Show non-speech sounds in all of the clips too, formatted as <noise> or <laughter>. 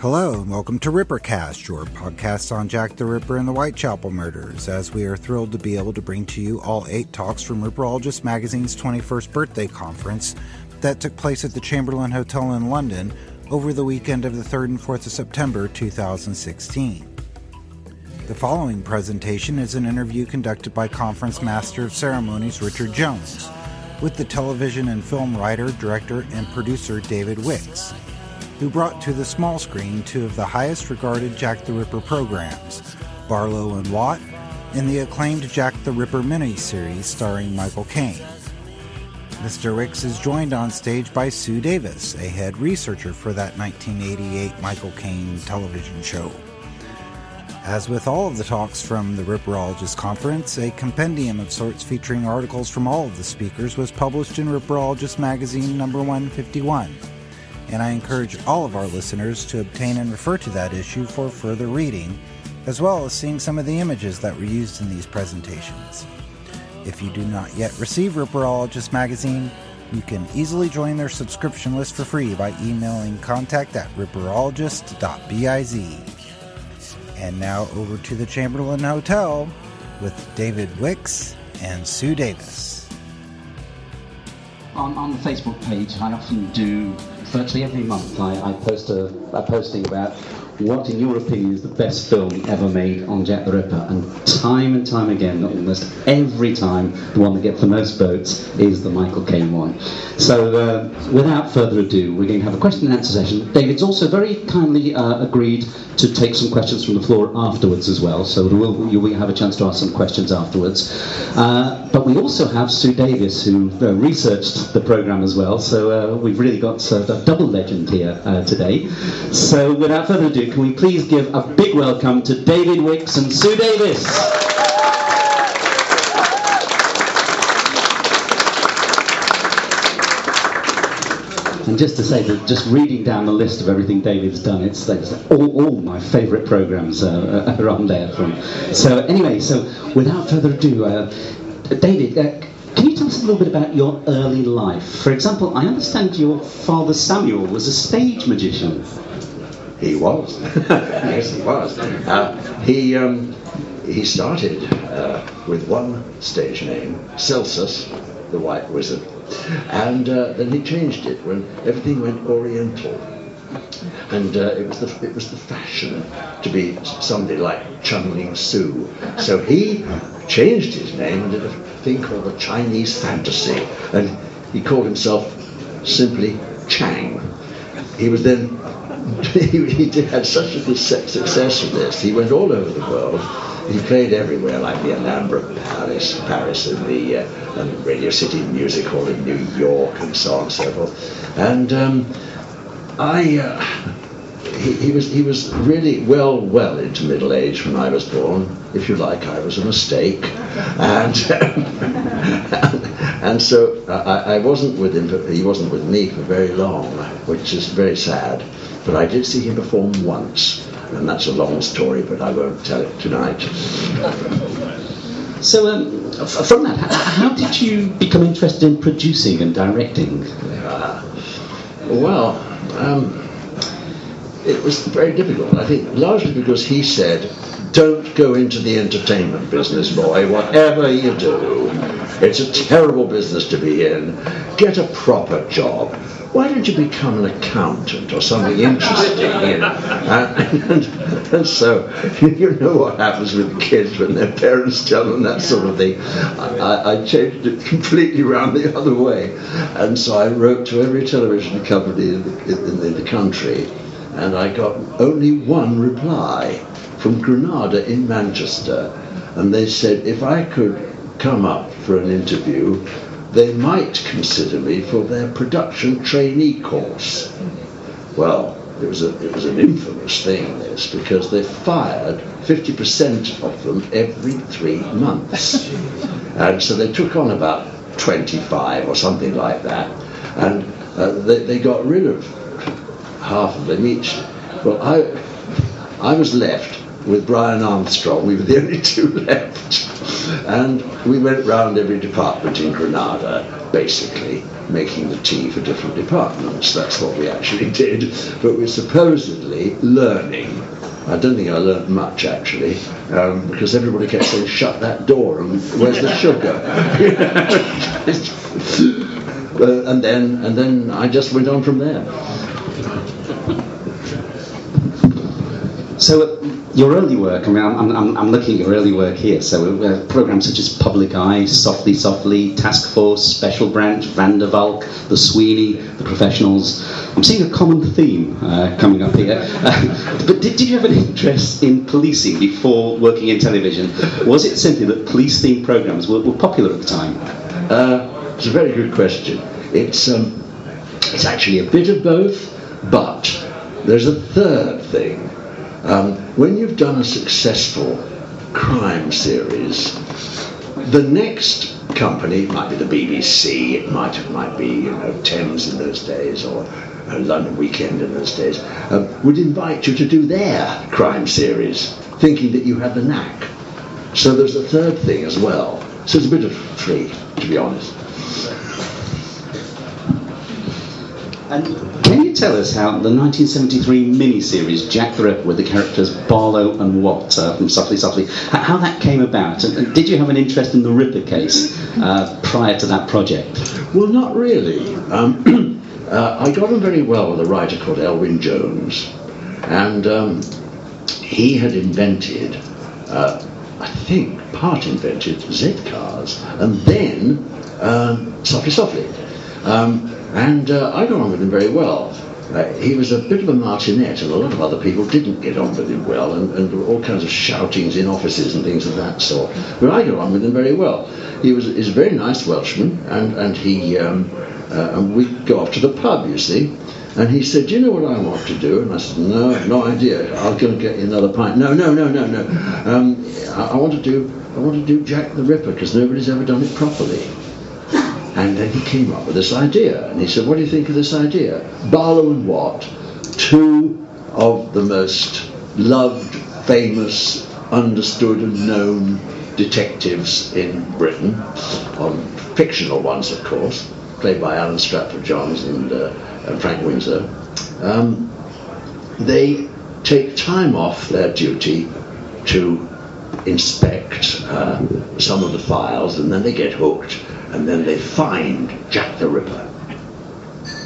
Hello, and welcome to Rippercast, your podcast on Jack the Ripper and the Whitechapel murders, as we are thrilled to be able to bring to you all eight talks from Ripperologist Magazine's 21st birthday conference that took place at the Chamberlain Hotel in London over the weekend of the 3rd and 4th of September 2016. The following presentation is an interview conducted by Conference Master of Ceremonies Richard Jones with the television and film writer, director, and producer David Wickes who brought to the small screen two of the highest regarded Jack the Ripper programs, Barlow and Watt, and the acclaimed Jack the Ripper miniseries starring Michael Caine. Mr. Wickes is joined on stage by Sue Davis, a head researcher for that 1988 Michael Caine television show. As with all of the talks from the Ripperologist Conference, a compendium of sorts featuring articles from all of the speakers was published in Ripperologist Magazine number 151 and I encourage all of our listeners to obtain and refer to that issue for further reading, as well as seeing some of the images that were used in these presentations. If you do not yet receive Ripperologist magazine, you can easily join their subscription list for free by emailing contact at ripperologist.biz. And now over to the Chamberlain Hotel with David Wickes and Sue Davis. On, on the Facebook page, I often do virtually every month I, I post a, a posting about what, in your opinion, is the best film ever made on Jack the Ripper? And time and time again, almost every time, the one that gets the most votes is the Michael Caine one. So, uh, without further ado, we're going to have a question and answer session. David's also very kindly uh, agreed to take some questions from the floor afterwards as well, so we'll, you will have a chance to ask some questions afterwards. Uh, but we also have Sue Davis, who uh, researched the programme as well, so uh, we've really got a double legend here uh, today. So without further ado, can we please give a big welcome to David Wickes and Sue Davis? And just to say that just reading down the list of everything David's done, it's, it's all, all my favourite programmes uh, are on there. From so anyway, so without further ado, uh, David, uh, can you tell us a little bit about your early life? For example, I understand your father Samuel was a stage magician. He was, <laughs> yes, he was. Uh, he um, he started uh, with one stage name, Celsus, the White Wizard. And uh, then he changed it when everything went Oriental. And uh, it was the it was the fashion to be somebody like Chung Ling Soo. So he changed his name and did a thing called the Chinese Fantasy, and he called himself simply Chang. He was then <laughs> he, he had such a success with this. He went all over the world he played everywhere, like the Alhambra Palace, Paris, and the, uh, and Radio City Music Hall in New York, and so on and so forth. And um, I, uh, he, he, was he was really well well into middle age when I was born. If you like, I was a mistake, and <laughs> and so I, I wasn't with him. He wasn't with me for very long, which is very sad. But I did see him perform once and that's a long story, but I won't tell it tonight. So, um, from that, how did you become interested in producing and directing? Uh, well, um, it was very difficult. I think largely because he said, "Don't go into the entertainment business, boy. Whatever you do, it's a terrible business to be in. Get a proper job." Why don't you become an accountant or something interesting, you know? Uh, and, <laughs> and, and, so, you know what happens with kids when their parents tell them that sort of thing. I, I changed it completely around the other way. And so I wrote to every television company in the, in, in the country, and I got only one reply from Granada in Manchester. And they said if I could come up for an interview, they might consider me for their production trainee course. Well, it was, a, it was an infamous thing, this, because they fired 50% of them every three months. <laughs> and so they took on about 25 or something like that, and uh, they, they got rid of half of them each. Well, I, I was left with Brian Armstrong. We were the <laughs> only two left. And we went round every department in Granada, basically, making the tea for different departments. That's what we actually <laughs> did. But we're supposedly learning. I don't think I learnt much actually, um, because everybody kept saying, "Shut that door!" and "Where's the sugar?" <laughs> uh, and then, and then I just went on from there. So, your early work, I mean, I'm, I'm, I'm looking at your early work here. So, uh, programs such as Public Eye, Softly Softly, Task Force, Special Branch, Van der Valk, The Sweeney, The Professionals. I'm seeing a common theme uh, coming up here. Uh, <laughs> but did, did you have an interest in policing before working in television? Was it simply that police themed programs were, were popular at the time? Uh, it's a very good question. It's, um, it's actually a bit of both, but there's a third thing um, when you've done a successful crime series, the next company, it might be the BBC, it might, it might be you know, Thames in those days, or London Weekend in those days, um, would invite you to do their crime series, thinking that you had the knack. So there's a third thing as well. So it's a bit of three, to be honest. And can you tell us how the 1973 miniseries Jack the Ripper with the characters Barlow and Watt uh, from Softly Softly, how that came about? And, and, did you have an interest in the Ripper case uh, prior to that project? Well, not really. Um, <clears throat> uh, I got on very well with a writer called Elwyn Jones, and um, he had invented, uh, I think, part invented Z cars, and then um, Softly Softly. Um, and uh, I got on with him very well. Uh, he was a bit of a martinet, and a lot of other people didn't get on with him well, and, and there were all kinds of shoutings in offices and things of that sort. But I got on with him very well. He was he's a very nice Welshman, and and he um, uh, and we'd go off to the pub, you see. And he said, "Do you know what I want to do?" And I said, "No, no idea. I'll go and get you another pint." No, no, no, no, no. Um, I, I want to do I want to do Jack the Ripper because nobody's ever done it properly. And then he came up with this idea. And he said, What do you think of this idea? Barlow and Watt, two of the most loved, famous, understood, and known detectives in Britain, on fictional ones, of course, played by Alan Stratford Johns and, uh, and Frank Windsor. Um, they take time off their duty to inspect uh, some of the files and then they get hooked and then they find Jack the Ripper.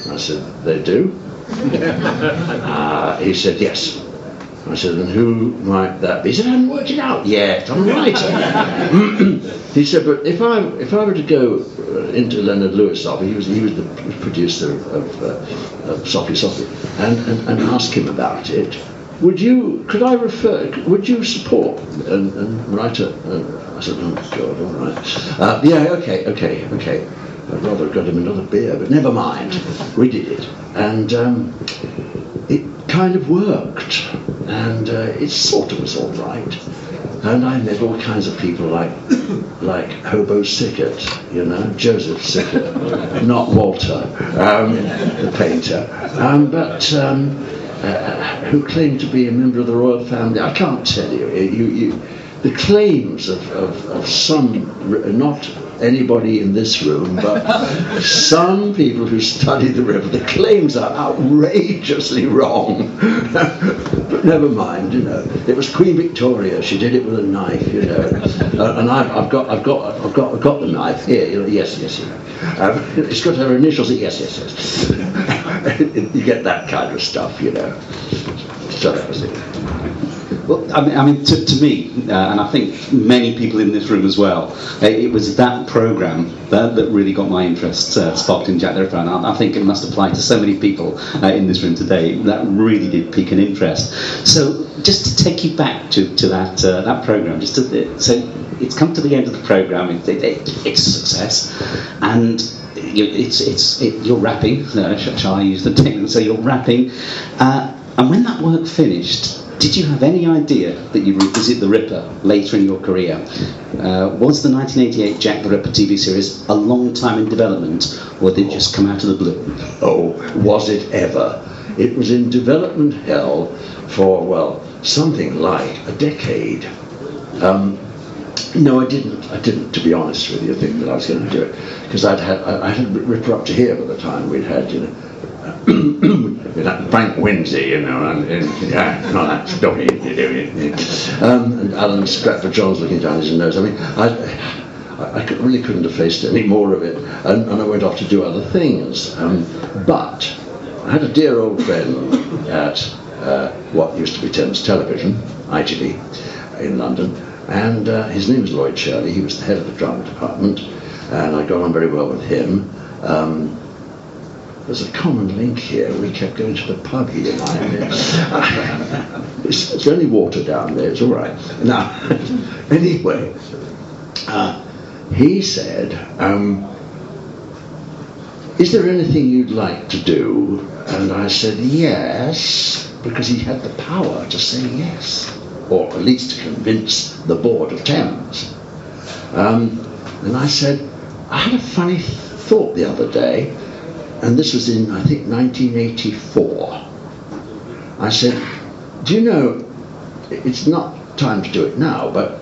I said, they do? <laughs> uh, he said, yes. I said, then who might that be? He said, I haven't worked it out yet. I'm a writer. <laughs> he said, but if I if I were to go uh, into Leonard Lewis' office, he was he was the producer of, uh, of Softly Softly, and, and, and ask him about it. Would you? Could I refer? Would you support and, and write a, a I said, oh God, all right. Uh, yeah, okay, okay, okay. I'd rather have got him another beer, but never mind. We did it. And um, it kind of worked. And uh, it sort of was all right. And I met all kinds of people like <coughs> like Hobo Sickert, you know, Joseph Sickert, <laughs> not Walter, um, the painter. Um, but um, uh, who claimed to be a member of the royal family. I can't tell you. You, you the claims of, of, of some, not anybody in this room, but <laughs> some people who study the river, the claims are outrageously wrong. <laughs> but never mind, you know. It was Queen Victoria. She did it with a knife, you know. Uh, and I've, I've, got, I've got, I've got, I've got the knife here. You know, yes, yes, yes. Um, <laughs> it's got her initials. Yes, yes, yes. <laughs> you get that kind of stuff, you know. So that was it. Well, I mean, I mean to, to me, uh, and I think many people in this room as well, it, was that program that, that really got my interest uh, sparked in Jack the Ripper, and I, I, think it must apply to so many people uh, in this room today. That really did pique an interest. So, just to take you back to, to that uh, that program, just to, so it's come to the end of the program. It, it, it's a success, and it's it's it, you're wrapping. <laughs> Shall I use the term? So you're wrapping, uh, and when that work finished, did you have any idea that you'd revisit The Ripper later in your career? Uh, was the 1988 Jack the Ripper TV series a long time in development, or did it just come out of the blue? Oh, was it ever? It was in development hell for, well, something like a decade. Um, no, I didn't. I didn't, to be honest with you, think that I was going to do it because I'd had I, I had Ripper up to here by the time we'd had you know. that <clears throat> Frank Winsey, you know, and, and yeah, no, that's doggy, um, and Alan Stratford Johns looking down his nose. I mean, I, I really couldn't have faced any more of it, and, and I went off to do other things. Um, but I had a dear old friend at uh, what used to be Thames Television, ITV, in London, and uh, his name was Lloyd Shirley. He was the head of the drama department, and I got on very well with him. Um, there's a common link here. We kept going to the pub, he and I. <laughs> it's, only water down there, it's all right. Now, <laughs> anyway, uh, he said, um, Is there anything you'd like to do? And I said, Yes, because he had the power to say yes or at least to convince the board of Thames. Um, and I said, I had a funny thought the other day, and this was in, I think, 1984. I said, Do you know, it's not time to do it now, but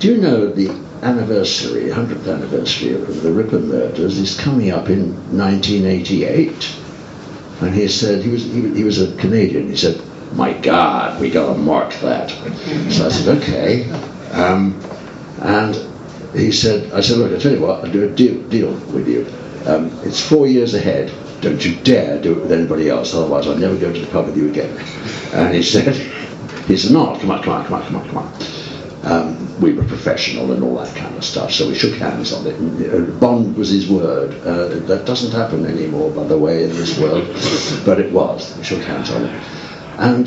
do you know the anniversary, 100th anniversary of the Ripper murders is coming up in 1988? And he said, he was, he, he was a Canadian, he said, my God, we got to mark that. So I said, okay. Um, and he said, I said, look, I tell you what, I'll do a deal, deal with you. Um, it's four years ahead. Don't you dare do it with anybody else, otherwise I'll never go to the pub with you again. And he said, he said, no, come on, come on, come on, come on, come on. Um, we were professional and all that kind of stuff, so we shook hands on it. Bond was his word. Uh, that doesn't happen anymore, by the way, in this world, but it was. We shook hands on it. And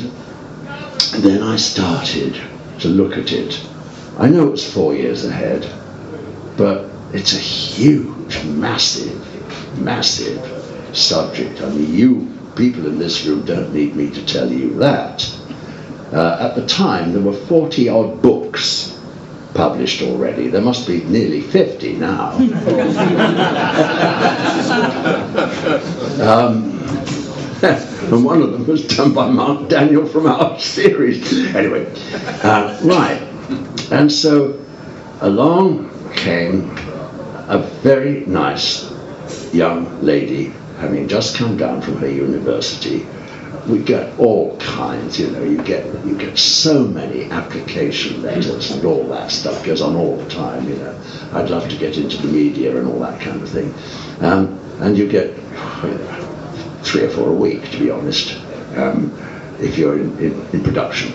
then I started to look at it. I know it's four years ahead, but it's a huge, massive, massive subject. I mean, you people in this room don't need me to tell you that. Uh, at the time, there were 40 odd books published already. There must be nearly 50 now. <laughs> um, <laughs> and one of them was done by Mark Daniel from our <laughs> series. Anyway, uh, right. And so along came a very nice young lady, having just come down from her university. We get all kinds, you know, you get you get so many application letters and all that stuff goes on all the time, you know. I'd love to get into the media and all that kind of thing. Um, and you get you know, three or four a week, to be honest, um, if you're in, in, in production.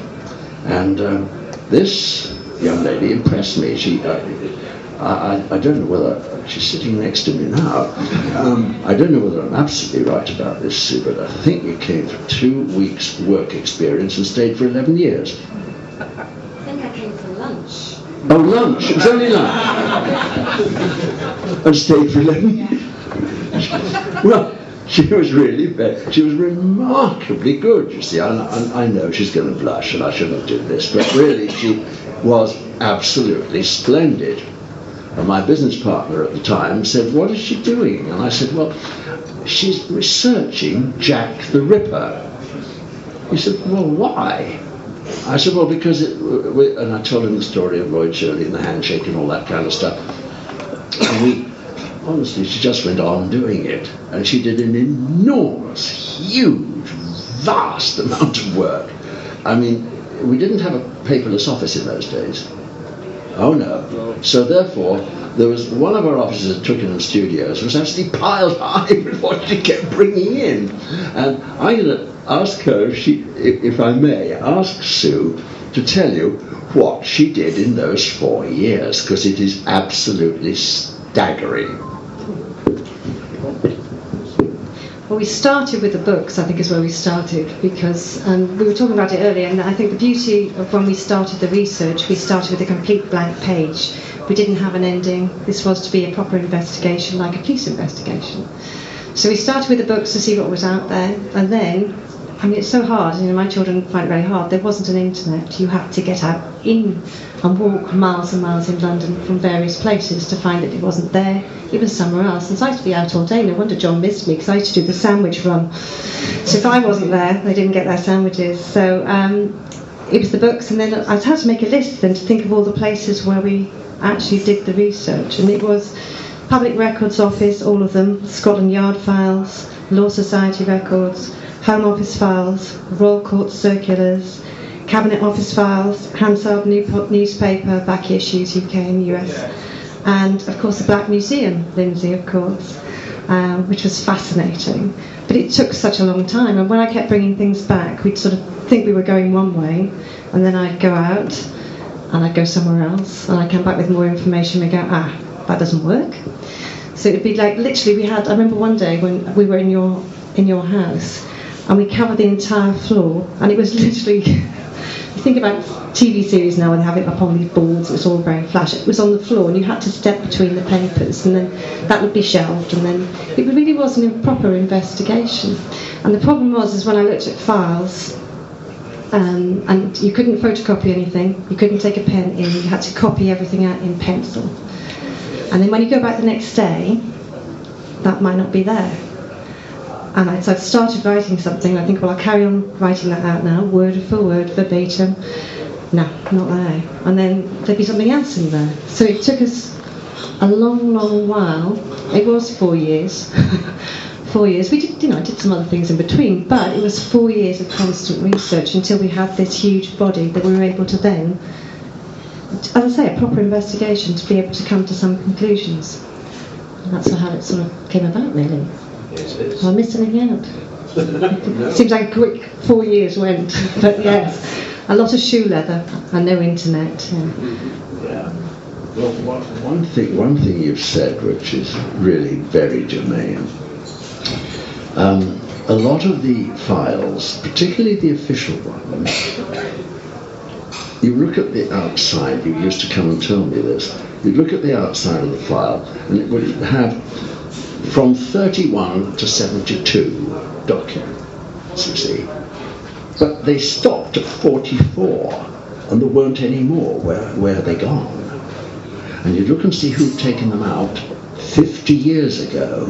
And um, this young lady impressed me. She, uh, I, I, don't know whether she's sitting next to me now. Um, I don't know whether I'm absolutely right about this, Sue, but I think you came for two weeks' work experience and stayed for 11 years. I think I came for lunch. Oh, lunch! It was only lunch. <laughs> and stayed for 11 years. well, she was really very, she was remarkably good, you see. I, I, I know she's going to blush and I shouldn't do this, but really she was absolutely splendid. And my business partner at the time said, What is she doing? And I said, Well, she's researching Jack the Ripper. He said, Well, why? I said, Well, because it, and I told him the story of Lloyd Shirley and the handshake and all that kind of stuff. And we, honestly, she just went on doing it. And she did an enormous, huge, vast amount of work. I mean, we didn't have a paperless office in those days. Oh no. So therefore, there was one of our offices at Twickenham Studios was actually piled <laughs> high with what she kept bringing in. And I'm going to ask her, if, she, if I may, ask Sue to tell you what she did in those four years, because it is absolutely staggering. Well, we started with the books, I think is where we started, because um, we were talking about it earlier, and I think the beauty of when we started the research, we started with a complete blank page. We didn't have an ending. This was to be a proper investigation, like a police investigation. So we started with the books to see what was out there, and then I mean, it's so hard. You know, my children find it very hard. There wasn't an internet. You had to get out in and walk miles and miles in London from various places to find that it wasn't there, even somewhere else. And so I used to be out all day. No wonder John missed me because I used to do the sandwich run. So if I wasn't there, they didn't get their sandwiches. So um, it was the books, and then I had to make a list then to think of all the places where we actually did the research, and it was Public Records Office, all of them, Scotland Yard files, Law Society records, Home Office files, Royal Court circulars, Cabinet Office files, Hansard newspaper, back issues, UK and US, and of course the Black Museum, Lindsay, of course, um, which was fascinating. But it took such a long time, and when I kept bringing things back, we'd sort of think we were going one way, and then I'd go out and I'd go somewhere else, and I'd come back with more information. and We go, ah, that doesn't work. So it'd be like literally, we had. I remember one day when we were in your in your house, and we covered the entire floor, and it was <laughs> literally you think about TV series now and they have it up on these boards, it's all very flash. It was on the floor and you had to step between the papers and then that would be shelved and then it really was an improper investigation. And the problem was is when I looked at files um, and you couldn't photocopy anything, you couldn't take a pen in, you had to copy everything out in pencil. And then when you go back the next day, that might not be there. And I, so I started writing something. I think, well, I'll carry on writing that out now, word for word, verbatim. No, not there. And then there'd be something else in there. So it took us a long, long while. It was four years. <laughs> four years. We did, you know, I did some other things in between, but it was four years of constant research until we had this huge body that we were able to then, as I say, a proper investigation to be able to come to some conclusions. And that's how it sort of came about, really. Am I missing anything <laughs> out? Seems like a quick four years went, <laughs> but yes, a lot of shoe leather and no internet. Yeah. yeah. Well, one thing, one thing you've said, which is really very germane. Um, a lot of the files, particularly the official ones, you look at the outside. You used to come and tell me this. You look at the outside of the file, and it would have from 31 to 72 documents, you see. But they stopped at 44, and there weren't any more. Where, where are they gone? And you look and see who'd taken them out 50 years ago,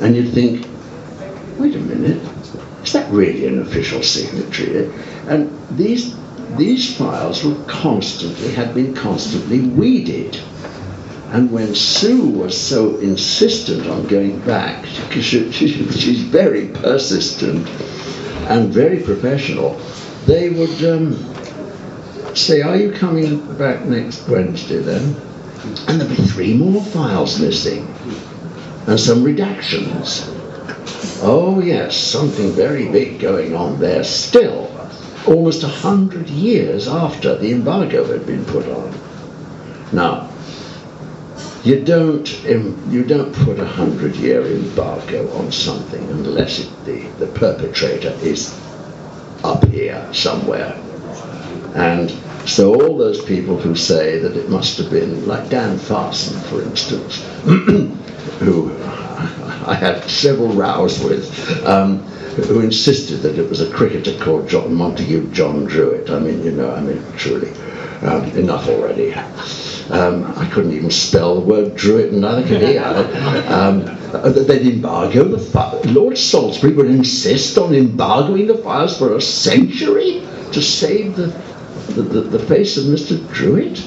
and you'd think, wait a minute, is that really an official signature? And these these files were constantly, had been constantly weeded. And when Sue was so insistent on going back, because <laughs> she, she, she's very persistent and very professional, they would um, say, Are you coming back next Wednesday then? And there'd be three more files missing and some redactions. Oh, yes, something very big going on there still, almost a hundred years after the embargo had been put on. Now, you don't you don't put a hundred year embargo on something unless it, the the perpetrator is up here somewhere, and so all those people who say that it must have been like Dan Farson, for instance, <clears throat> who I had several rows with. Um, who insisted that it was a cricketer called John Montague John Druitt. I mean, you know, I mean, truly, um, enough already. Um, I couldn't even spell the word Druitt, and neither could he. um, they'd embargo the files. Lord Salisbury would insist on embargoing the files for a century to save the, the, the, the face of Mr. Druitt.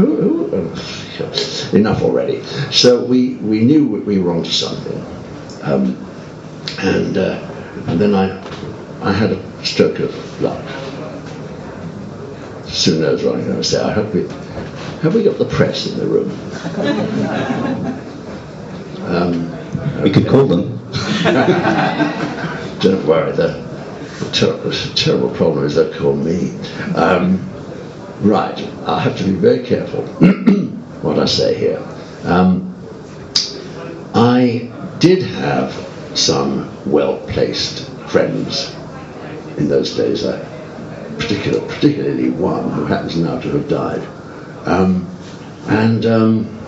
Ooh, ooh, enough already. So we, we knew we were onto something. Um, and, uh, and then I, I had a stroke of luck. Soon I'm going to say. I hope it have we got the press in the room? Um, we could call them. <laughs> Don't worry, the, ter- terrible problem is they call me. Um, right, I have to be very careful <clears throat> what I say here. Um, I did have some well placed friends in those days, I, particular, particularly one who happens now to have died. Um, and um,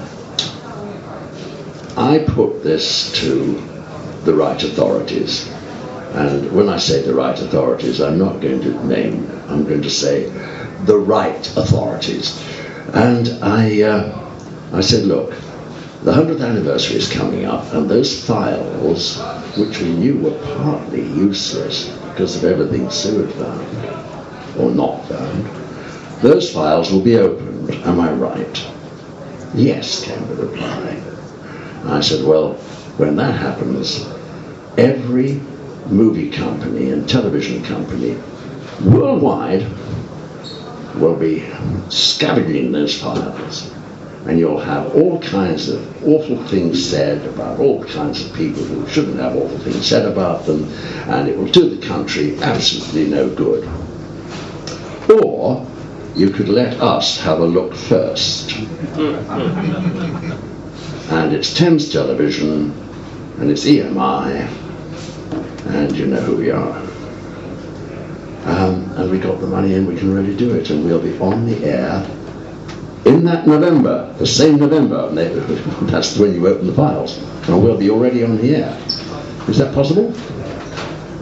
I put this to the right authorities. And when I say the right authorities, I'm not going to name, I'm going to say the right authorities. And I, uh, I said, look, the 100th anniversary is coming up, and those files, which we knew were partly useless because of everything Sue had found, or not found, those files will be opened. Am I right? Yes, came the reply. I said, well, when that happens, every movie company and television company worldwide will be scavenging those files. And you'll have all kinds of awful things said about all kinds of people who shouldn't have awful things said about them, and it will do the country absolutely no good. Or you could let us have a look first. and it's Thames Television, and it's EMI, and you know who we are. Um, and we got the money and we can really do it, and we'll be on the air in that November, the same November, <laughs> that's when you open the files, and we'll be already on the air. Is that possible?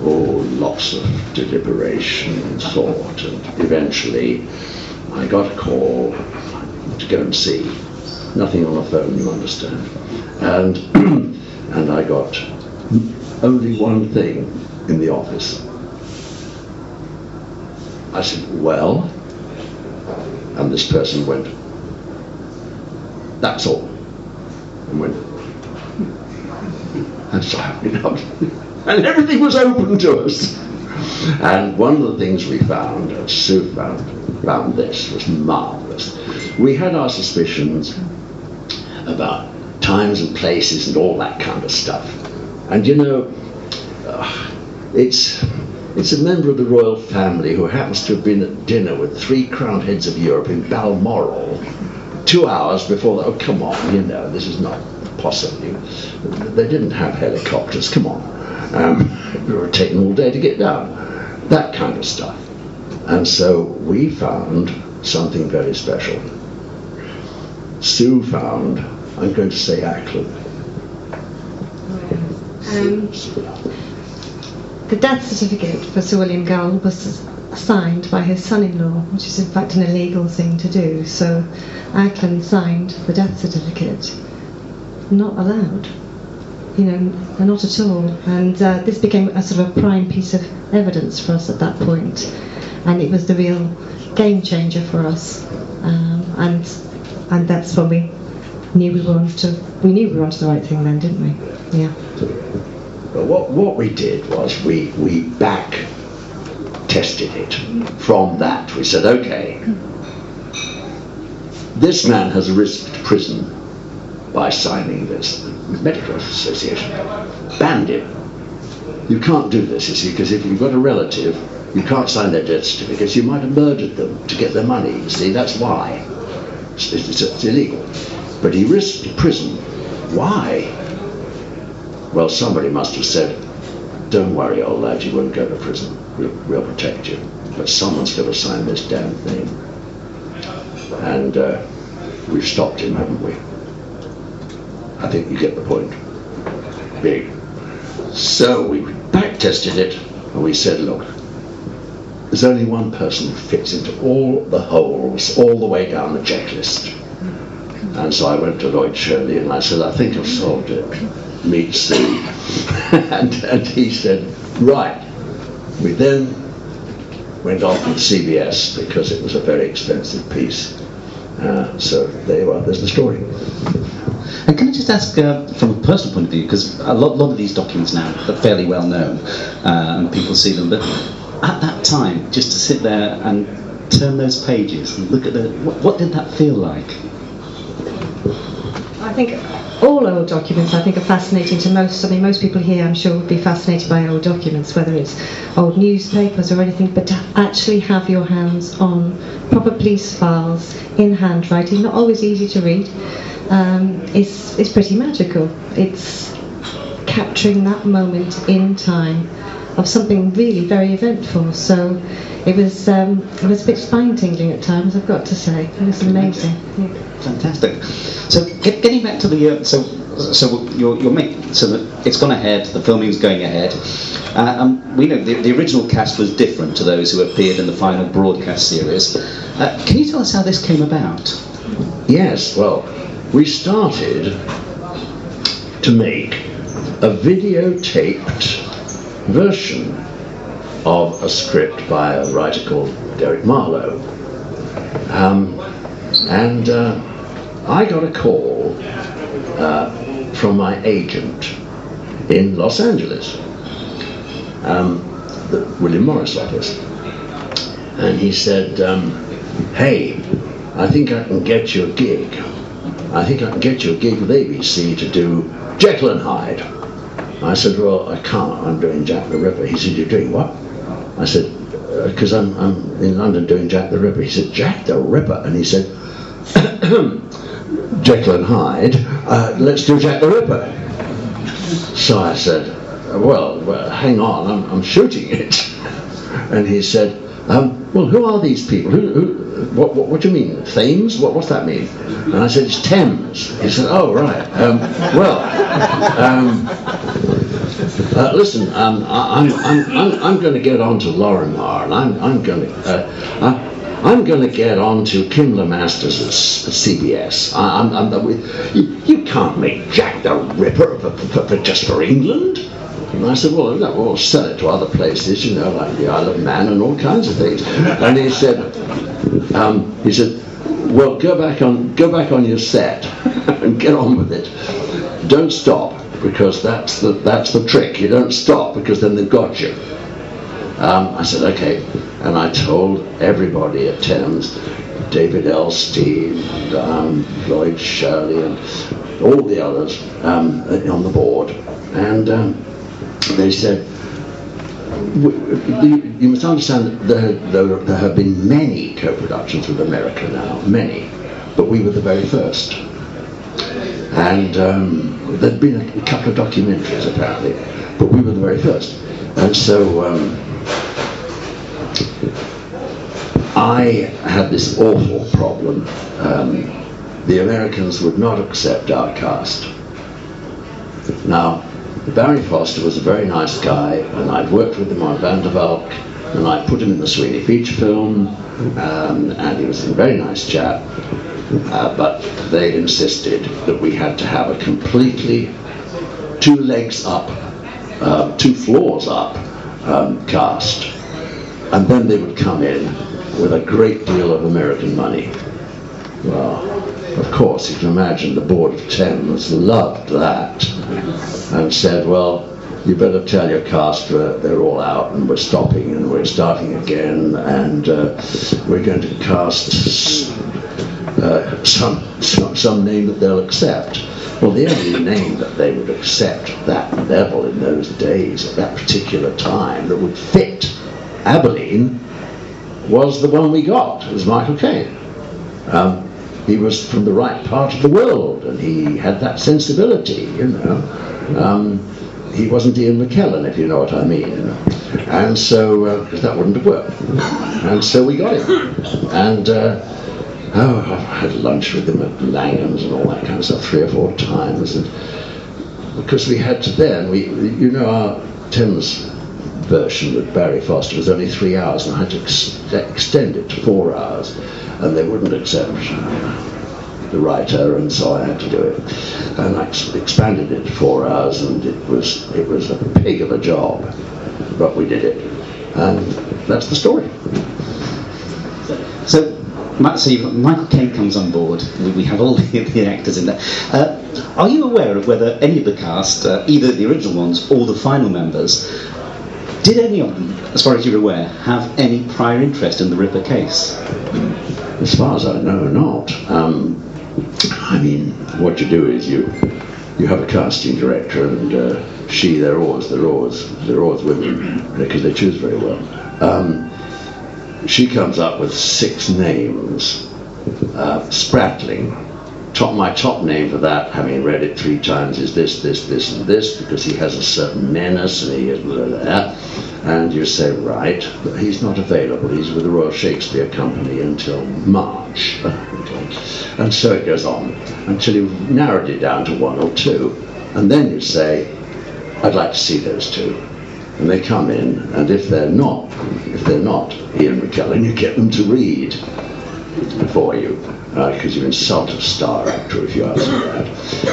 Oh, lots of deliberation and thought, and eventually I got a call to go and see. Nothing on the phone, you understand. And, <clears throat> and I got only one thing in the office. I said, well, and this person went, that's all. And went, and so I. And everything was open to us. And one of the things we found, Sue found, found this, was marvellous. We had our suspicions about times and places and all that kind of stuff. And you know, uh, it's it's a member of the royal family who happens to have been at dinner with three crowned heads of Europe in Balmoral two hours before. Oh, come on, you know, this is not possible. They didn't have helicopters. Come on, um, would have taken all day to get down. That kind of stuff. And so we found something very special. Sue found, I'm going to say Acland. Um, the death certificate for Sir William Gull was signed by his son-in-law, which is in fact an illegal thing to do. So Acland signed the death certificate. Not allowed. You know, not at all. And uh, this became a sort of a prime piece of evidence for us at that point, and it was the real game changer for us. Um, and and that's when we knew we were onto we knew we were onto the right thing then, didn't we? Yeah. But what, what we did was we, we back tested it. From that, we said, okay, this man has risked prison by signing this. Medical Association banned him. You can't do this, you see, because if you've got a relative, you can't sign their death certificates. You might have murdered them to get their money. You see, that's why. It's, it's, it's illegal. But he risked prison. Why? Well, somebody must have said, don't worry, old lad, you won't go to prison. We'll, we'll protect you. But someone's got to sign this damn thing. And uh, we've stopped him, haven't we? I think you get the point. Big. So we back tested it and we said, look, there's only one person who fits into all the holes all the way down the checklist. And so I went to Lloyd Shirley and I said, I think I've solved it. Meet Sue. <laughs> and, and he said, right. We then went off with CBS because it was a very expensive piece. Uh, so there you are, there's the story. And can I just ask, uh, from a personal point of view, because a lot, lot of these documents now are fairly well known uh, and people see them, but at that time, just to sit there and turn those pages and look at the, what, what did that feel like? I think all old documents I think are fascinating to most. I mean, most people here I'm sure would be fascinated by old documents, whether it's old newspapers or anything, but to actually have your hands on proper police files in handwriting, not always easy to read, um, is, is pretty magical. It's capturing that moment in time of something really very eventful. So it was um, it was a bit spine tingling at times. I've got to say, it was amazing. Yeah. Fantastic. So get, getting back to the uh, so so you're, you're making so that it's gone ahead. The filming's going ahead. Uh, um, we know the, the original cast was different to those who appeared in the final broadcast series. Uh, can you tell us how this came about? Yes, well, we started to make a videotaped version of a script by a writer called Derek Marlowe. Um, and uh, I got a call uh, from my agent in Los Angeles, um, the William Morris office. And he said, um, Hey, I think I can get you a gig. I think I can get you a gig with ABC to do Jekyll and Hyde. I said, Well, I can't. I'm doing Jack the Ripper. He said, You're doing what? I said, Because I'm, I'm in London doing Jack the Ripper. He said, Jack the Ripper? And he said, <coughs> Jekyll and Hyde, uh, let's do Jack the Ripper. So I said, well, well hang on, I'm, I'm, shooting it. <laughs> And he said, um, well, who are these people? Who, who, what, what, what, do you mean? Thames? What, what's that mean? And I said, it's Thames. He said, oh, right. Um, well, um, uh, listen, um, I, am I'm, I'm, I'm going to get on to Lorimar, and I'm, I'm going to... Uh, I'm going to get on to Kim LeMasters at CBS. I, I'm, you, you, can't make Jack the Ripper for, for, for just for England. And I said, well, no, we'll sell it to other places, you know, like the Isle of Man and all kinds of things. And he said, um, he said, well, go back on, go back on your set <laughs> and get on with it. Don't stop because that's the that's the trick. You don't stop because then they've got you. Um, I said, okay. And I told everybody at Thames, David Elstein, um, Lloyd Shirley, and all the others um, on the board. And um, they said, you must understand that there, there, there have been many co-productions with America now, many, but we were the very first. And um, there'd been a, couple of documentaries apparently, but we were the very first. And so um, I had this awful problem. Um, the Americans would not accept our cast. Now, Barry Foster was a very nice guy, and I'd worked with him on Van der Valk, and I put him in the Sweeney Beach film, um, and he was a very nice chap. Uh, but they insisted that we had to have a completely two legs up, uh, two floors up um, cast. And then they would come in with a great deal of American money. Well, of course, you can imagine the Board of Thames loved that and said, well, you better tell your cast that they're all out and we're stopping and we're starting again and uh, we're going to cast uh, some, some, some name that they'll accept. Well, the only name that they would accept at that level in those days, at that particular time, that would fit Abberline was the one we got. Was Michael Caine. Um, he was from the right part of the world, and he had that sensibility, you know. Um, he wasn't Ian McKellen, if you know what I mean. And so, uh, that wouldn't have worked. And so we got him. And, uh, oh, I've had lunch with him at Langan's and all that kind of stuff three or four times. And because we had to then, we, you know, our Thames version with Barry Foster was only three hours, and I had to ex- extend it to four hours, and they wouldn't accept the writer, and so I had to do it. And I ex- expanded it to four hours, and it was it was a pig of a job, but we did it, and that's the story. So. So Michael Caine comes on board. We, we have all <laughs> the, the, actors in there. Uh, are you aware of whether any of the cast, uh, either the original ones or the final members, did any of them, as far as you're aware, have any prior interest in the Ripper case? As far as I know, not. Um, I mean, what you do is you you have a casting director, and uh, she, they're always they're always they're always women because they choose very well. Um, she comes up with six names, uh, Spratling, top my top name for that, having read it three times, is this, this, this, and this, because he has a certain menace and he is blah, blah, blah. And you say, right, but he's not available. He's with the Royal Shakespeare Company until March. <laughs> and so it goes on until you've narrowed it down to one or two. And then you say, I'd like to see those two. And they come in, and if they're not, if they're not Ian McKellen, you get them to read before you because uh, you insult a star actor if you ask that.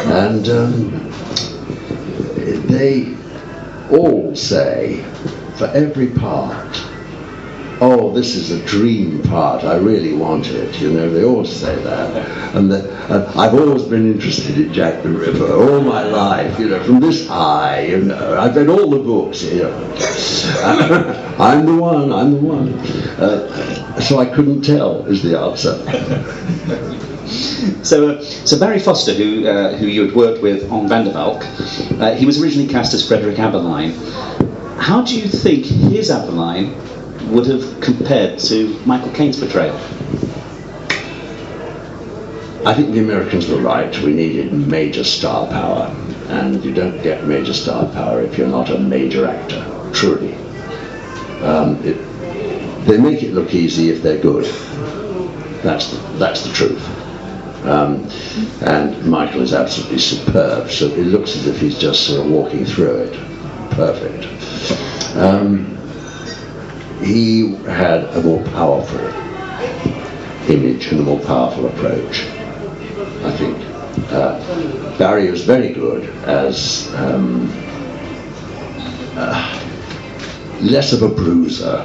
And um, they all say for every part. Oh, this is a dream part. I really want it. You know, they all say that. And, the, I've always been interested in Jack the Ripper all my life. You know, from this high. You know, I've read all the books. You know, <laughs> I'm the one. I'm the one. Uh, so I couldn't tell. Is the answer. <laughs> So, uh, so Barry Foster, who uh, who you had worked with on Van der Valk, uh, he was originally cast as Frederick Abberline. How do you think his Abberline would have compared to Michael Caine's portrayal? I think the Americans were right. We needed major star power, and you don't get major star power if you're not a major actor. Truly, um, it, they make it look easy if they're good. That's the, that's the truth. Um, and Michael is absolutely superb. So it looks as if he's just sort of walking through it. Perfect. Um, he had a more powerful image and a more powerful approach. I think uh, Barry was very good as um, uh, less of a bruiser.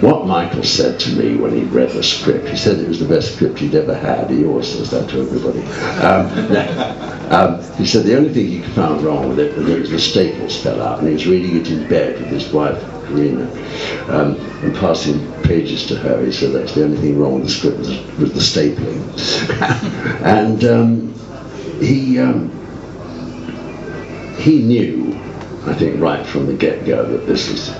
What Michael said to me when he read the script, he said it was the best script he'd ever had. He always says that to everybody. Um, <laughs> um, he said the only thing he found wrong with it was the staples fell out, and he was reading it in bed with his wife Shakira, um, and passing pages to her. He said that's the only thing wrong with the script was, was the stapling. <laughs> and um, he um, he knew, I think, right from the get-go that this was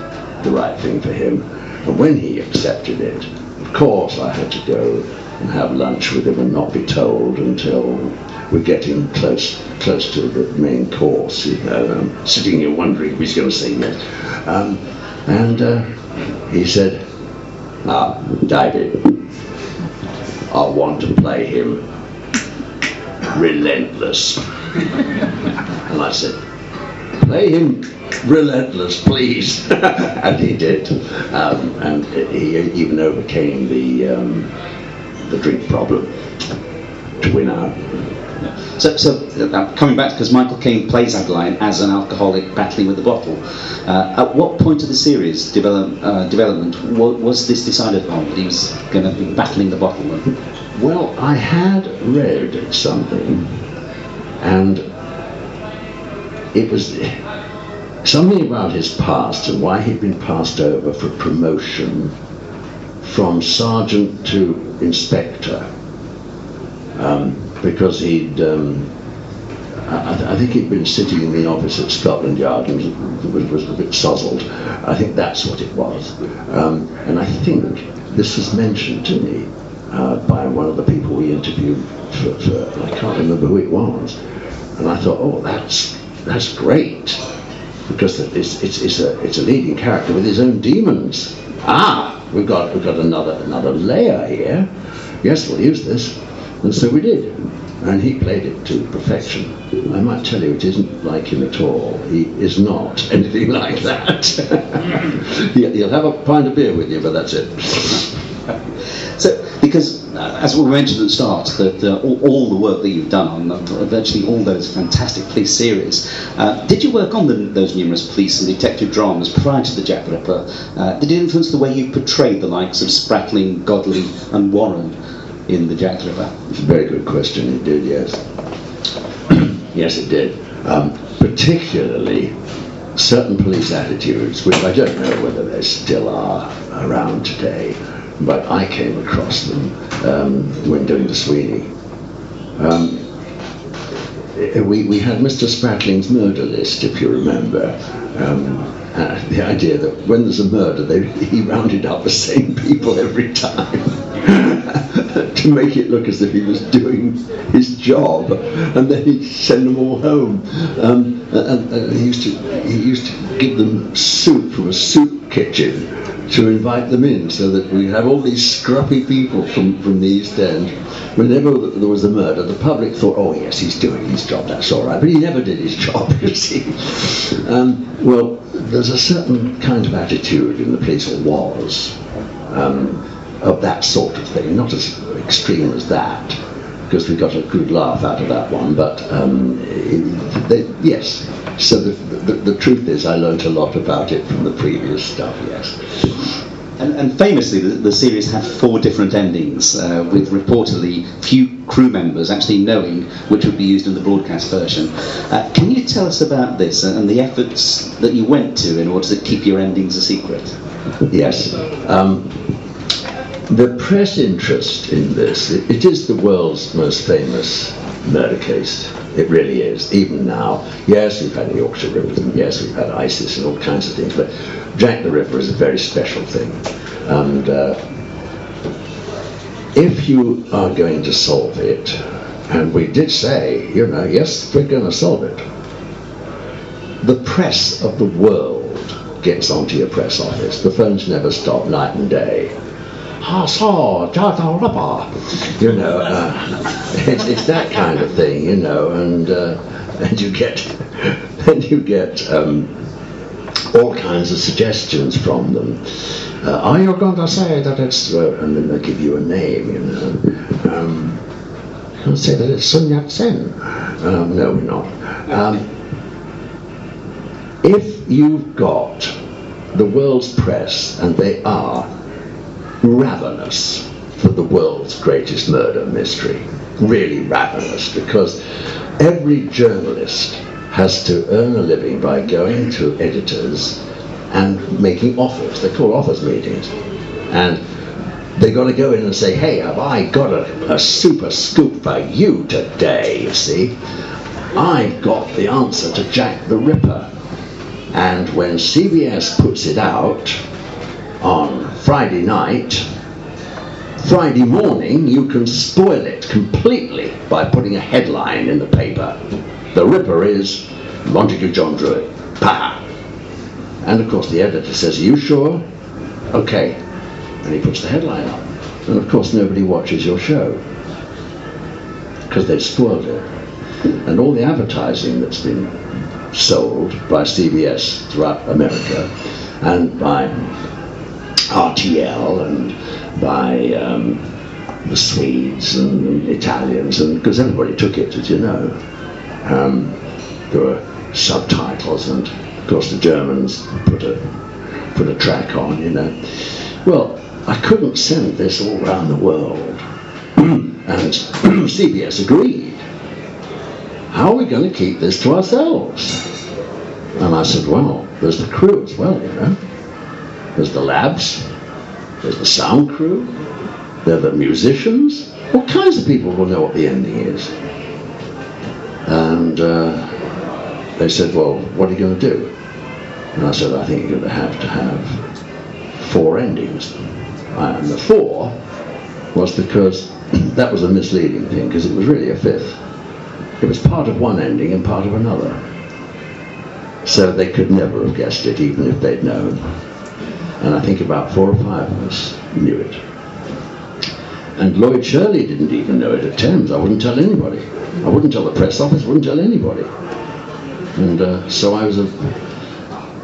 the right thing for him. And when he accepted it, of course, I had to go and have lunch with him and not be told until we're getting close close to the main course. You know, I'm sitting here wondering if he's going to say yes. Um, and uh, he said, "Ah, David, I want to play him relentless." <laughs> and I said, "Play him relentless, please." <laughs> and he did, um, and he even overcame the um, the drink problem to win out. So, so uh, coming back, because Michael Caine plays Abberline as an alcoholic battling with the bottle. Uh, at what point of the series develop, uh, development was, was this decided upon that he was going to be battling the bottle? Well, I had read something, and it was something about his past and why he'd been passed over for promotion from sergeant to inspector. Um, because he'd, um, I, I, think he'd been sitting in the office at Scotland Yard and was, was a bit sozzled. I think that's what it was. Um, and I think this was mentioned to me uh, by one of the people we interviewed for, for, I can't remember who it was. And I thought, oh, that's, that's great. Because it's, it's, it's, a, it's a leading character with his own demons. Ah, we've got, we've got another, another layer here. Yes, we'll use this. And so we did. And he played it to perfection. I might tell you, it isn't like him at all. He is not <laughs> anything like that. <laughs> He'll have a pint of beer with you, but that's it. <laughs> So, because uh, as we mentioned at the start, that uh, all, all, the work that you've done on uh, virtually all those fantastic police series, uh, did you work on the, those numerous police and detective dramas prior to the Jack Ripper? Uh, did it influence the way you portrayed the likes of Spratling, Godley, and Warren? In the Jack a very good question. It did, yes. <clears throat> yes, it did. Um, particularly certain police attitudes, which I don't know whether they still are around today, but I came across them um, when doing the Sweeney. Um, we, we had Mr. Spratling's murder list, if you remember. Um, uh, the idea that when there's a murder, they, he rounded up the same people every time. <laughs> <laughs> to make it look as if he was doing his job, and then he'd send them all home. Um, and, and, he used to he used to give them soup from a soup kitchen to invite them in, so that we have all these scruffy people from, from the East End. Whenever there was a murder, the public thought, "Oh yes, he's doing his job. That's all right." But he never did his <laughs> job, you see. Um, well, there's a certain kind of attitude in the police, or was. Um, of that sort of thing, not as extreme as that, because we got a good laugh out of that one. But um, it, they, yes, so the, the, the truth is, I learnt a lot about it from the previous stuff. Yes. And, and famously, the, the, series had four different endings, uh, with reportedly few crew members actually knowing which would be used in the broadcast version. Uh, can you tell us about this and the efforts that you went to in order to keep your endings a secret? Yes. Um, the press interest in this, it, it is the world's most famous murder case. It really is, even now. Yes, we've had the Yorkshire Rippers, and yes, we've had ISIS and all kinds of things, but Jack the Ripper is a very special thing. And uh, if you are going to solve it, and we did say, you know, yes, we're going to solve it, the press of the world gets onto your press office. The phones never stop night and day. You know, uh, <laughs> it's, it's that kind of thing, you know, and uh, and you get <laughs> and you get um, all kinds of suggestions from them. Uh, are you going to say that it's, uh, and then they give you a name, you know. Um, can say that it's Sun Yat sen. Um, no, we're not. Um, if you've got the world's press, and they are ravenous for the world's greatest murder mystery, really ravenous, because every journalist has to earn a living by going to editors and making offers. They call offers meetings. And they've got to go in and say, hey, have I got a, a super scoop for you today, you see? I've got the answer to Jack the Ripper. And when CBS puts it out on Friday night, Friday morning you can spoil it completely by putting a headline in the paper. The Ripper is Montague John Druitt. Pa! And of course the editor says, Are you sure? Okay. And he puts the headline up. And of course nobody watches your show. Because they've spoiled it. And all the advertising that's been sold by CBS throughout America and by RTL and by um, the Swedes and the Italians, and because everybody took it, as you know. Um, there were subtitles, and of course the Germans put a put a track on, you know. Well, I couldn't send this all around the world, <clears throat> and <clears throat> CBS agreed. How are we going to keep this to ourselves? And I said, well, there's the crew as well, you know. There's the labs, there's the sound crew, there are the musicians. All kinds of people will know what the ending is. And uh, they said, well, what are you going to do? And I said, I think you're going to have to have four endings. And the four was because <clears throat> that was a misleading thing, because it was really a fifth. It was part of one ending and part of another. So they could never have guessed it, even if they'd known. And I think about four or five of us knew it. And Lloyd Shirley didn't even know it at Thames. I wouldn't tell anybody. I wouldn't tell the press office, wouldn't tell anybody. And uh, so I was a.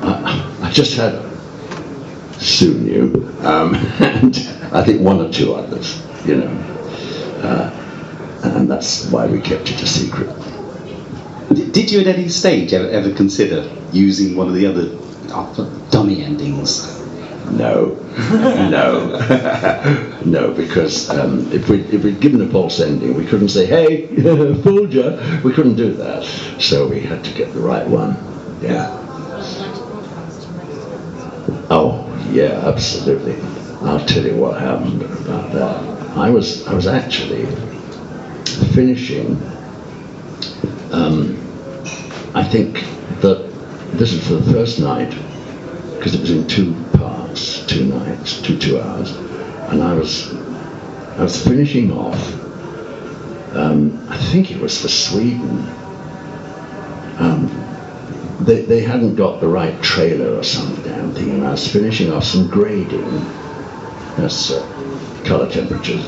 I, I just had Sue knew, um, <laughs> and I think one or two others, you know. Uh, and that's why we kept it a secret. Did you at any stage ever, ever consider using one of the other uh, dummy endings? No, <laughs> no, no, because um, if, we, if we'd given a false ending, we couldn't say, hey, <laughs> fooled you. We couldn't do that. So we had to get the right one. Yeah. Oh, yeah, absolutely. I'll tell you what happened about that. I was, I was actually finishing, um, I think that this is for the first night, because it was in two parts, two nights, two two hours, and I was I was finishing off. Um, I think it was for Sweden. Um, they, they hadn't got the right trailer or some damn thing, and I was finishing off some grading. That's uh, color temperatures.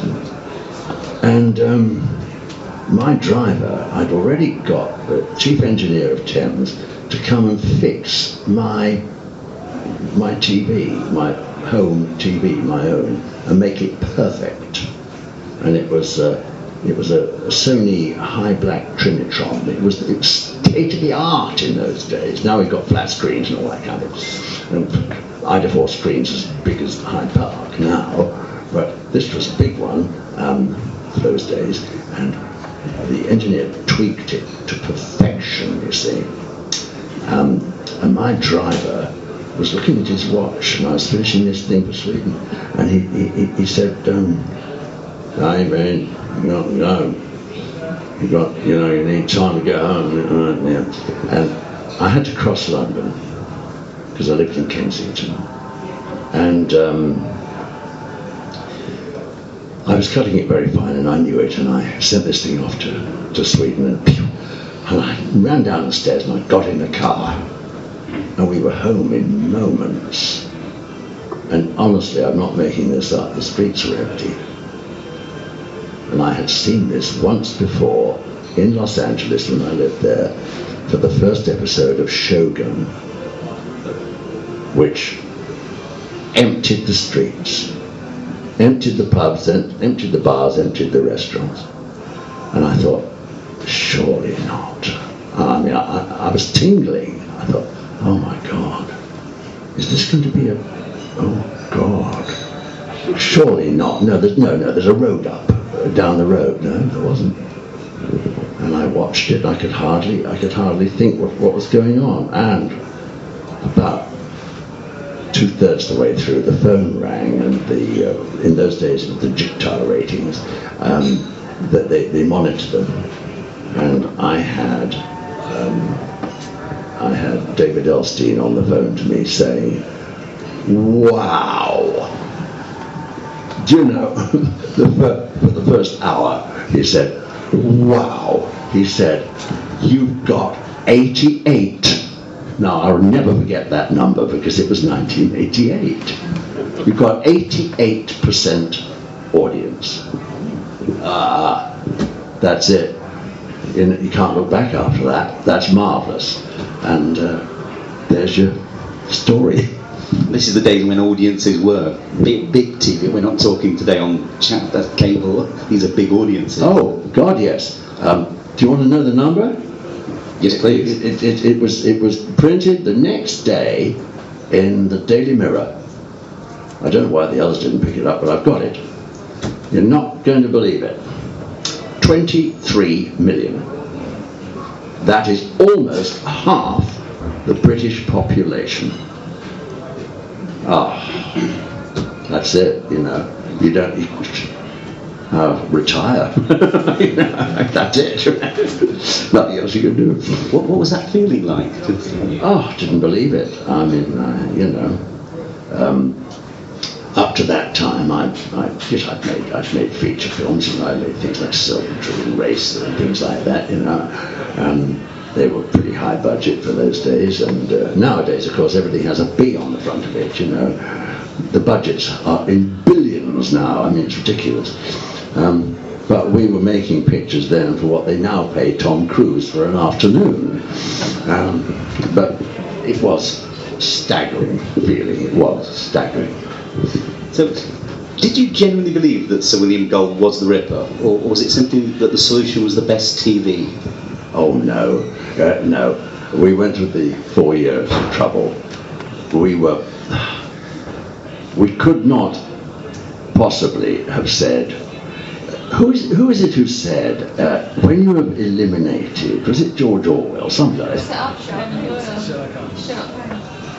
And um, my driver, I'd already got the chief engineer of Thames to come and fix my my TV, my home TV, my own, and make it perfect. And it was uh, It was a, Sony high black Trinitron. It was, state of the art in those days. Now we've got flat screens and all that kind of. And Ida4 screens as big as Hyde Park now, but this was a big one um, those days, and the engineer tweaked it to perfection. You see, um, and my driver was looking at his watch, and I was finishing this thing for Sweden, and he, he, he said, um, "Hey man, you got to go. You got, you know, you need time to get home." And I had to cross London because I lived in Kensington, and um, I was cutting it very fine, and I knew it, and I sent this thing off to, to Sweden, and, <laughs> and I ran down the stairs, and I got in the car, and we were home in moments. And honestly, I'm not making this up. The streets were empty. And I had seen this once before in Los Angeles when I lived there for the first episode of Shogun, which emptied the streets, emptied the pubs, emptied the bars, emptied the restaurants. And I thought, surely not. I mean, I, I, was tingling. I thought, oh my God, is this going to be a, oh God, surely not. No, there's no, no, there's a road up, uh, down the road. No, there wasn't. And I watched it. I could hardly, I could hardly think what, what was going on. And about two thirds of the way through, the phone rang, and the uh, in those days the JICTAR ratings, um, that they, they monitored them, and I had um, had David Elstein on the phone to me saying, "Wow." Do you know, <laughs> the for the first hour, he said, wow. He said, you've got 88. Now, I'll never forget that number because it was 1988. You've got 88% audience. Ah, that's it. You, know, you can't look back after that. That's marvelous. And uh, there's your story. <laughs> This is the days when audiences were big, big TV. We're not talking today on chat, that's cable. These are big audiences. Oh, God, yes. Um, do you want to know the number? yes, please. It, it, it, was, it was printed the next day in the Daily Mirror. I don't know why the others didn't pick it up, but I've got it. You're not going to believe it. 23 million. That is almost half the British population. Ah, that's it, you know. You don't you, uh, retire. You <laughs> know, that's it. Nothing else you can do. What, what was that feeling like? Oh, didn't believe it. I mean, uh, you know, um, up to that time, I, I I'd made I'd made feature films, and I made things like Silver Dream Racer and things like that. You know, um, they were pretty high budget for those days. And uh, nowadays, of course, everything has a B on the front of it. You know, the budgets are in billions now. I mean, it's ridiculous. Um, but we were making pictures then for what they now pay Tom Cruise for an afternoon. Um, but it was staggering feeling. It was staggering. So, did you genuinely believe that Sir William Gull was the Ripper, or, or was it simply that the solution was the best TV? Oh no, uh, no. We went through the four years of trouble. We were. We could not possibly have said. Who is, who is it who said, uh, when you have eliminated, was it George Orwell? Somebody.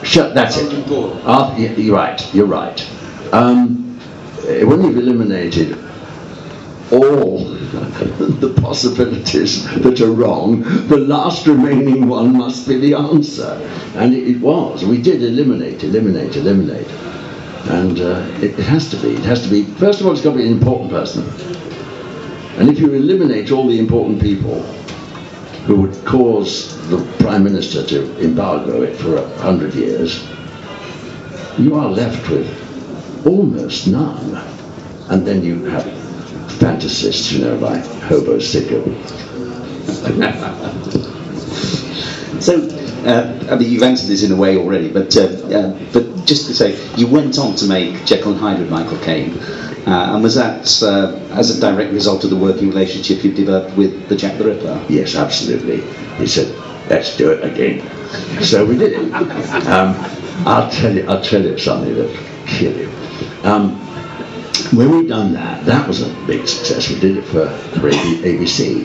Shut, that's it. Ah, y- you're right, you're right. Um, eh, when you've eliminated all <laughs> the possibilities that are wrong, the last remaining one must be the answer. And it, it was. We did eliminate, eliminate, eliminate. And uh, it, it has to be. It has to be, first of all, it's got to be an important person. And if you eliminate all the important people who would cause the Prime Minister to embargo it for a hundred years, you are left with almost none. And then you have fantasists, you know, like Hobo Sicko. So, uh, I mean, you've answered this in a way already, but uh, but just to say, you went on to make Jekyll and Hyde with Michael Caine, uh, and was that uh, as a direct result of the working relationship you developed with the Jack the Ripper? Yes, absolutely. He said, "Let's do it again." So we did it. Um, I'll tell you. I'll tell you something that'll kill you. Um, when we'd done that, that was a big success. We did it for, for ABC,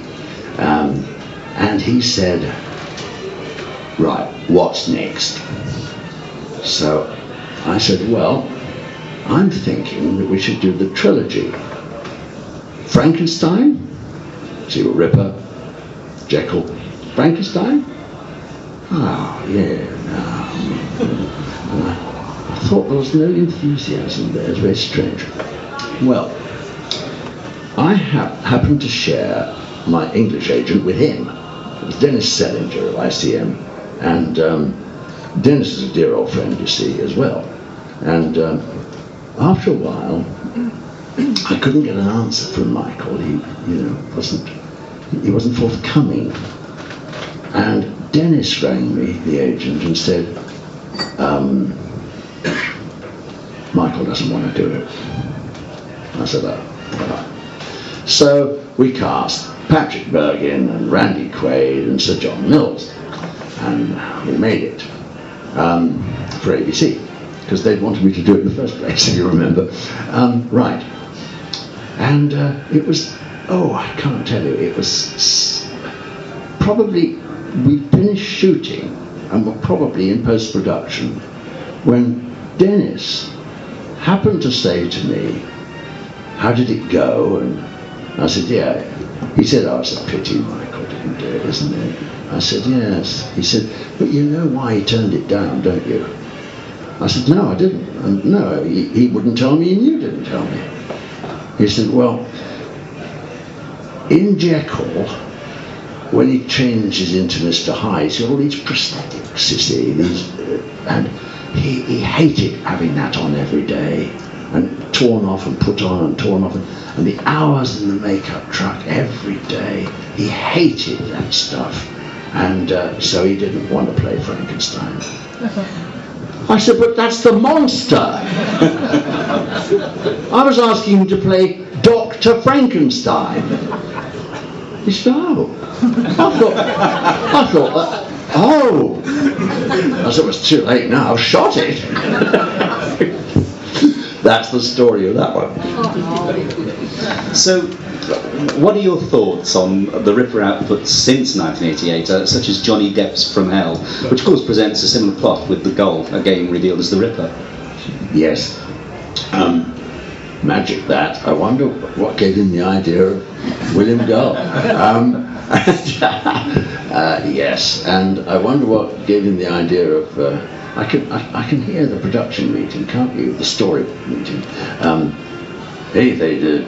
um, and he said, "Right, what's next?" So I said, "Well, I'm thinking that we should do the trilogy: Frankenstein, what Ripper, Jekyll, Frankenstein." Oh, yeah, no. I thought there was no enthusiasm there. It's very strange. Well, I ha- happened to share my English agent with him. Dennis Selinger of ICM. And um, Dennis is a dear old friend, you see, as well. And um, after a while, I couldn't get an answer from Michael. He, you know, wasn't he wasn't forthcoming. And Dennis rang me, the agent, and said, um, Michael doesn't want to do it. I said, oh. So we cast Patrick Bergin and Randy Quaid and Sir John Mills, and we made it um, for ABC because they'd wanted me to do it in the first place, <laughs> if you remember. Um, right. And uh, it was, oh, I can't tell you, it was probably, we finished shooting and were probably in post production when Dennis happened to say to me, How did it go? And I said, Yeah. He said, Oh, it's a pity Michael it, isn't it? I said, Yes. He said, But you know why he turned it down, don't you? I said, No, I didn't. And no, he, he wouldn't tell me, and you didn't tell me. He said, Well, in Jekyll, when he changes into Mr. Hyde, he's got all these prosthetics, you see, these, uh, and he, he hated having that on every day, and torn off and put on and torn off, and, the hours in the makeup truck every day. He hated that stuff, and uh, so he didn't want to play Frankenstein. I said, but that's the monster. <laughs> I was asking him to play Dr. Frankenstein. He said, oh. I thought, I thought that, oh. I said, it was too late now, shot it. <laughs> That's the story of that one. So, what are your thoughts on the Ripper output since 1988, uh, such as Johnny Depp's From Hell, which of course presents a similar plot with the Gull, again revealed as the Ripper? Yes. Um, magic that. I wonder what gave him the idea of William Gull. Um, <laughs> uh, yes, and I wonder what gave him the idea of. Uh, I can I, I can hear the production meeting, can't you? The story meeting. Um, hey, they did.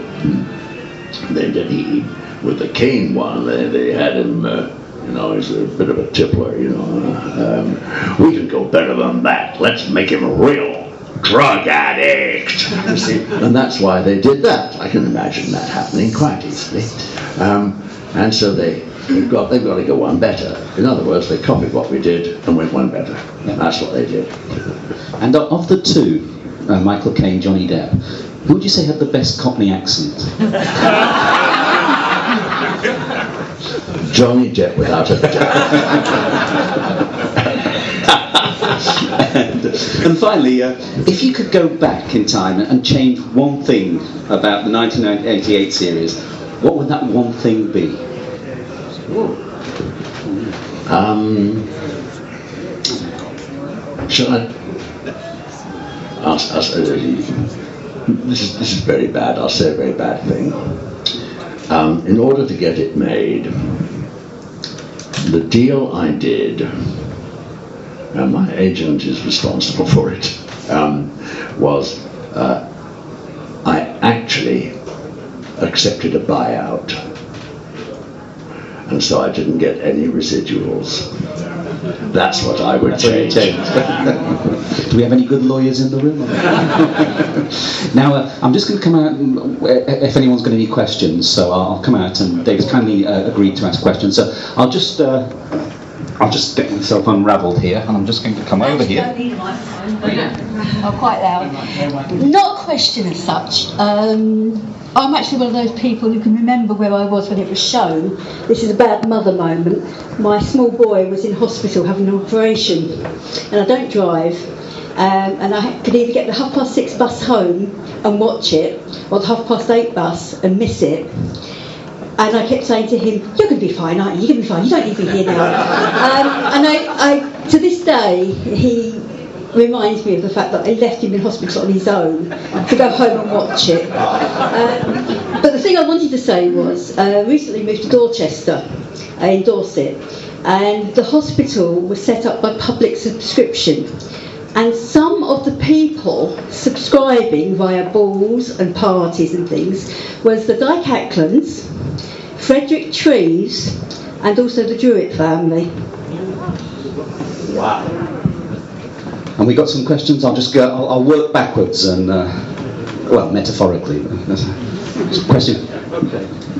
They did he with the cane one. They, they had him. Uh, you know, he's a bit of a tippler. You know, um, we can go better than that. Let's make him a real drug addict. You see, and that's why they did that. I can imagine that happening quite easily. Um, and so they they've got they've got to go one better. In other words, they copied what we did and went one better. And that's what they did. And of the two, uh, Michael Caine, Johnny Depp, who would you say had the best Cockney accent? Johnny Depp without a doubt. and, and finally, uh, if you could go back in time and change one thing about the 1988 series, what would that one thing be? Um, shall I? I'll, say- this is this is very bad. I'll say a very bad thing. Um, in order to get it made, the deal I did, and my agent is responsible for it, um, was uh, I actually accepted a buyout and so I didn't get any residuals. That's what I would change. <laughs> Do we have any good lawyers in the room? <laughs> now, uh, I'm just going to come out, and, uh, if anyone's got any questions, so I'll come out, and Dave's kindly uh, agreed to ask questions. So I'll just, uh, I'll just get myself unravelled here, and I'm just going to come over here. Don't a. Oh, quite loud. Not a question as such. Um, I'm actually one of those people who can remember where I was when it was shown. This is a bad mother moment. My small boy was in hospital having an operation, and I don't drive. Um, and I could either get the half past six bus home and watch it, or the half past eight bus and miss it. And I kept saying to him, "You're going to be fine, aren't you? You're going to be fine. You don't need me here now." um, and I, I, to this day, he reminds me of the fact that I left him in hospital on his own to go home and watch it. Um, but the thing I wanted to say was, uh, recently moved to Dorchester uh, in Dorset, and the hospital was set up by public subscription. And some of the people subscribing via balls and parties and things was the Dyke Aclands, Frederick Treves, and also the Druitt family. Wow. And we got some questions. I'll just go. I'll, I'll work backwards and, uh, well, metaphorically. Question.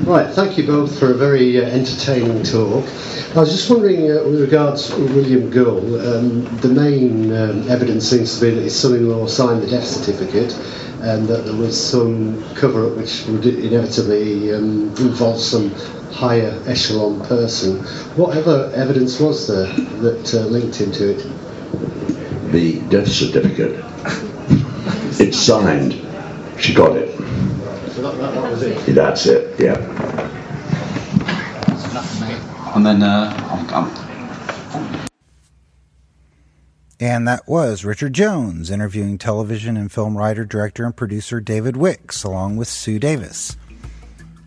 Right, thank you both for a very uh, entertaining talk. I was just wondering, uh, with regards to William Gull, um, the main um, evidence seems to be that his son-in-law signed the death certificate and that there was some cover-up which would inevitably um, involve some higher echelon person. What other evidence was there that uh, linked him to it? The death certificate. It's signed. She got it. So that, that, that was it. That's it, yeah. And then uh, I'm, I'm And that was Richard Jones interviewing television and film writer, director, and producer David Wickes, along with Sue Davis.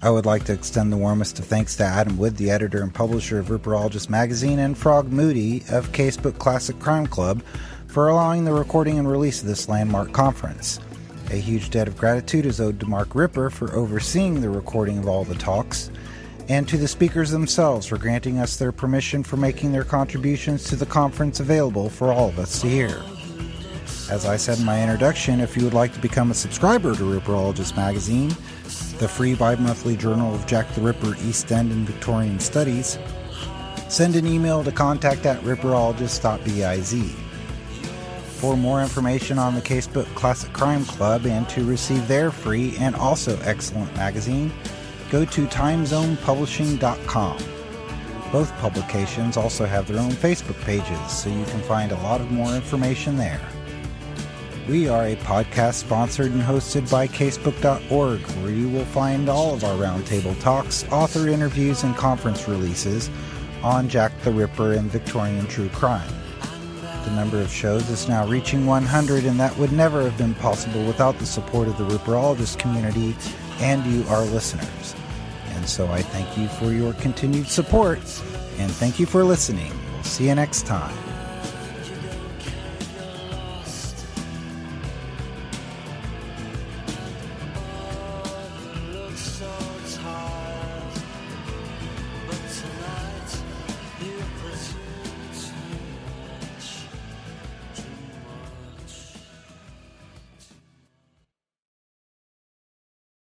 I would like to extend the warmest of thanks to Adam Wood, the editor and publisher of Ripperologist magazine, and Frogg Moody of Casebook Classic Crime Club for allowing the recording and release of this landmark conference. A huge debt of gratitude is owed to Mark Ripper for overseeing the recording of all the talks, and to the speakers themselves for granting us their permission for making their contributions to the conference available for all of us to hear. As I said in my introduction, if you would like to become a subscriber to Ripperologist magazine, the free bi monthly journal of Jack the Ripper East End and Victorian Studies, send an email to contact at ripperologist.biz. For more information on the Casebook Classic Crime Club and to receive their free and also excellent magazine, go to timezonepublishing.com. Both publications also have their own Facebook pages, so you can find a lot of more information there. We are a podcast sponsored and hosted by Casebook.org, where you will find all of our roundtable talks, author interviews, and conference releases on Jack the Ripper and Victorian true crime. The number of shows is now reaching 100, and that would never have been possible without the support of the Ripperologist community and you, our listeners. And so I thank you for your continued support, and thank you for listening. We'll see you next time.